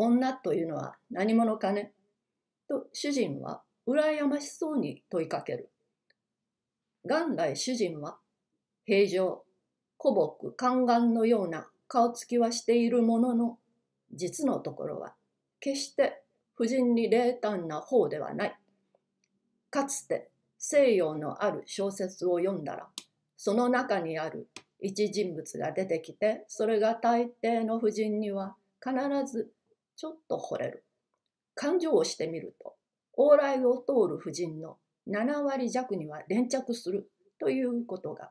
女というのは何者かね？と主人は羨ましそうに問いかける。元来主人は平常、古木、宦官のような顔つきはしているものの、実のところは決して婦人に冷淡な方ではない。かつて西洋のある小説を読んだら、その中にある一人物が出てきて、それが大抵の婦人には必ずちょっと惚れる。感情をしてみると、往来を通る婦人の7割弱には連着するということが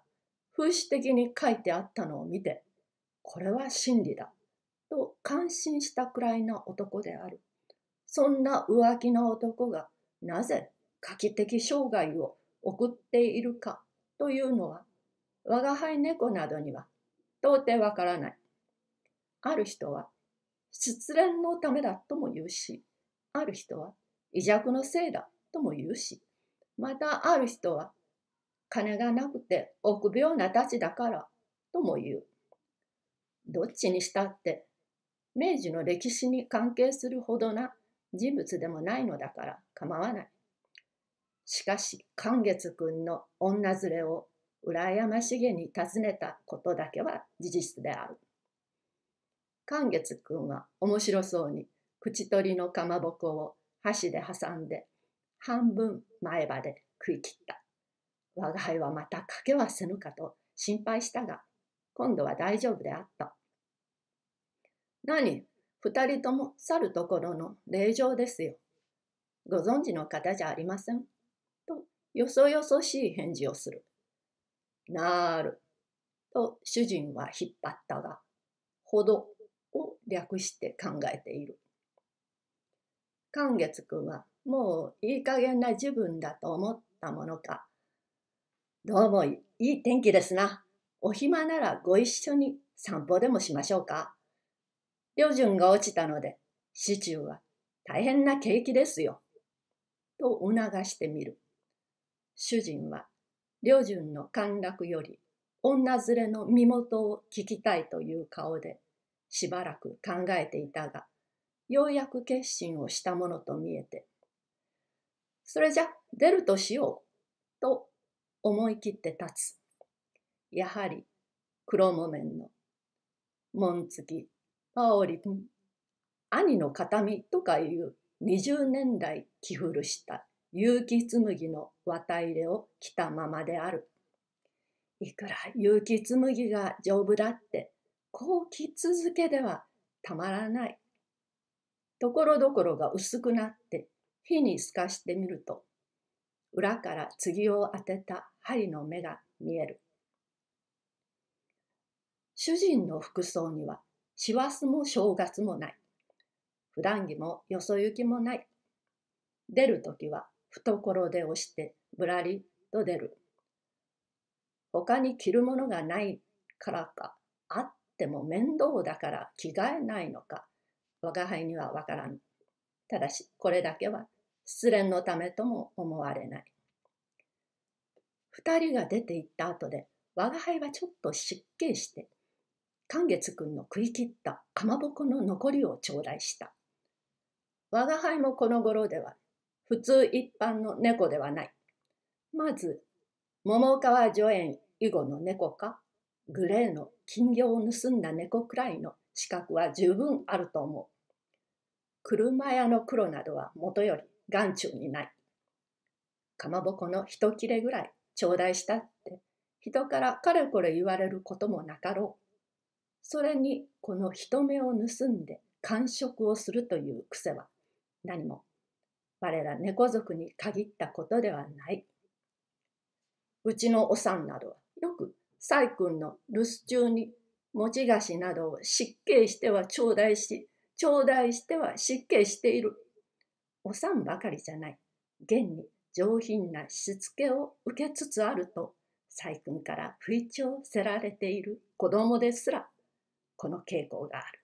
風刺的に書いてあったのを見て、これは真理だと感心したくらいな男である。そんな浮気な男がなぜ画期的生涯を送っているかというのは我が輩猫などには到底わからない。ある人は失恋のためだとも言うし、ある人は胃弱のせいだとも言うし、またある人は金がなくて臆病なたちだからとも言う。どっちにしたって明治の歴史に関係するほどな人物でもないのだから構わない。しかし寛月君の女連れを羨ましげに尋ねたことだけは事実である。寛月君は面白そうに口取りのかまぼこを箸で挟んで半分前歯で食い切った。我が輩はまた賭けはせぬかと心配したが、今度は大丈夫であった。何？二人とも去るところの令状ですよ。ご存知の方じゃありません。とよそよそしい返事をする。なーる。と主人は引っ張ったが、ほど略して考えている。寛月君はもういい加減な自分だと思ったものか。どうもいい天気ですな。お暇ならご一緒に散歩でもしましょうか。旅順が落ちたので、市中は大変な景気ですよ。と促してみる。主人は良順の陥落より女連れの身元を聞きたいという顔でしばらく考えていたがようやく決心をしたものと見えてそれじゃ出るとしようと思い切って立つやはり黒木綿の紋付きパオリ君兄の形見とかいう20年代着古した結城紬の綿入れを着たままである。いくら結城紬が丈夫だって、こう着続けではたまらない。ところどころが薄くなって火に透かしてみると、裏から継を当てた針の目が見える。主人の服装には師走も正月もない。普段着もよそ行きもない。出るときは懐で押してぶらりと出る。他に着るものがないからか、あっても面倒だから着替えないのか、我輩にはわからぬ。ただし、これだけは失恋のためとも思われない。二人が出て行った後で、我が輩はちょっと失敬して、寛月君の食い切ったかまぼこの残りを頂戴した。我が輩もこの頃では普通一般の猫ではない。まず、桃川助園以後の猫か、グレーの金魚を盗んだ猫くらいの資格は十分あると思う。車屋の黒などはもとより眼中にない。かまぼこの一切れぐらい頂戴したって人からかれこれ言われることもなかろう。それにこの人目を盗んで完食をするという癖は何も我ら猫族に限ったことではない。うちのおさんなどはよく細君の留守中に持ち菓子などを失敬しては頂戴し、頂戴しては失敬している。おさんばかりじゃない。現に上品なしつけを受けつつあると、細君から不意調せられている子供ですら、この傾向がある。